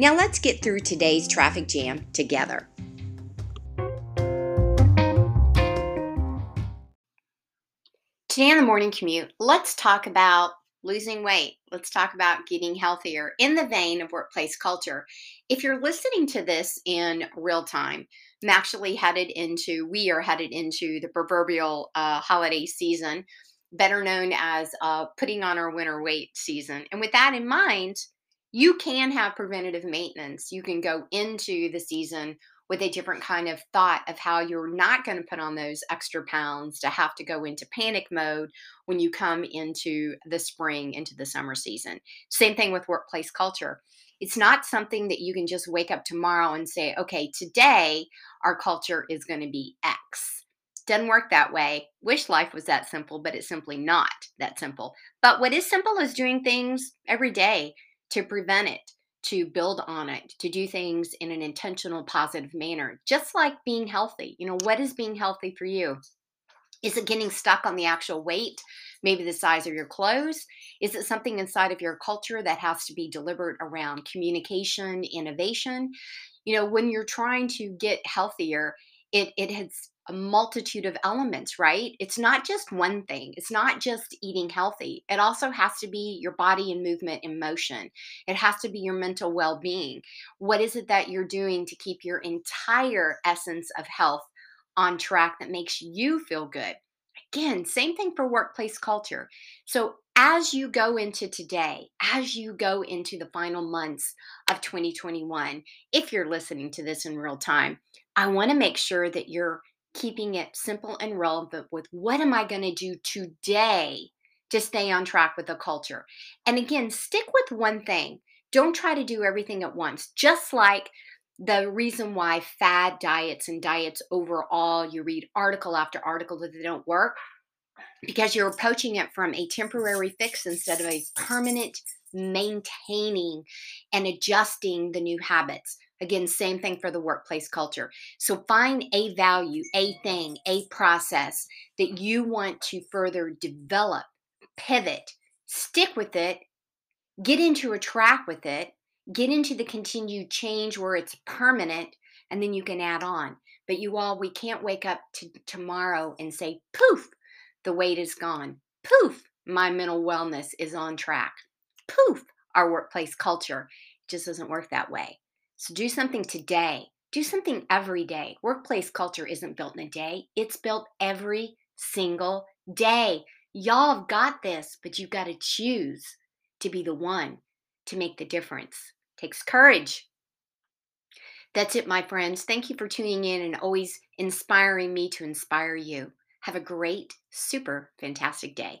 Now let's get through today's traffic jam together. Today on the morning commute, let's talk about losing weight. Let's talk about getting healthier in the vein of workplace culture. If you're listening to this in real time, I'm actually headed into, we are headed into the proverbial uh, holiday season, better known as uh, putting on our winter weight season. And with that in mind, you can have preventative maintenance. You can go into the season with a different kind of thought of how you're not going to put on those extra pounds to have to go into panic mode when you come into the spring, into the summer season. Same thing with workplace culture. It's not something that you can just wake up tomorrow and say, okay, today our culture is going to be X. Doesn't work that way. Wish life was that simple, but it's simply not that simple. But what is simple is doing things every day to prevent it, to build on it, to do things in an intentional, positive manner, just like being healthy. You know, what is being healthy for you? Is it getting stuck on the actual weight, maybe the size of your clothes? Is it something inside of your culture that has to be deliberate around communication, innovation? You know, when you're trying to get healthier, it it has a multitude of elements, right? It's not just one thing. It's not just eating healthy. It also has to be your body and movement in motion. It has to be your mental well being. What is it that you're doing to keep your entire essence of health on track that makes you feel good? Again, same thing for workplace culture. So, as you go into today, as you go into the final months of 2021, if you're listening to this in real time, I want to make sure that you're keeping it simple and relevant with what am I going to do today to stay on track with the culture. And again, stick with one thing. Don't try to do everything at once. Just like the reason why fad diets and diets overall, you read article after article that they don't work because you're approaching it from a temporary fix instead of a permanent maintaining and adjusting the new habits. Again, same thing for the workplace culture. So find a value, a thing, a process that you want to further develop, pivot, stick with it, get into a track with it, get into the continued change where it's permanent, and then you can add on. But you all, we can't wake up to tomorrow and say, poof, the weight is gone. Poof, my mental wellness is on track. Poof, our workplace culture just doesn't work that way. So do something today. Do something every day. Workplace culture isn't built in a day, it's built every single day. Y'all have got this, but you've got to choose to be the one to make the difference. takes courage. That's it, my friends. Thank you for tuning in and always inspiring me to inspire you. Have a great, super fantastic day.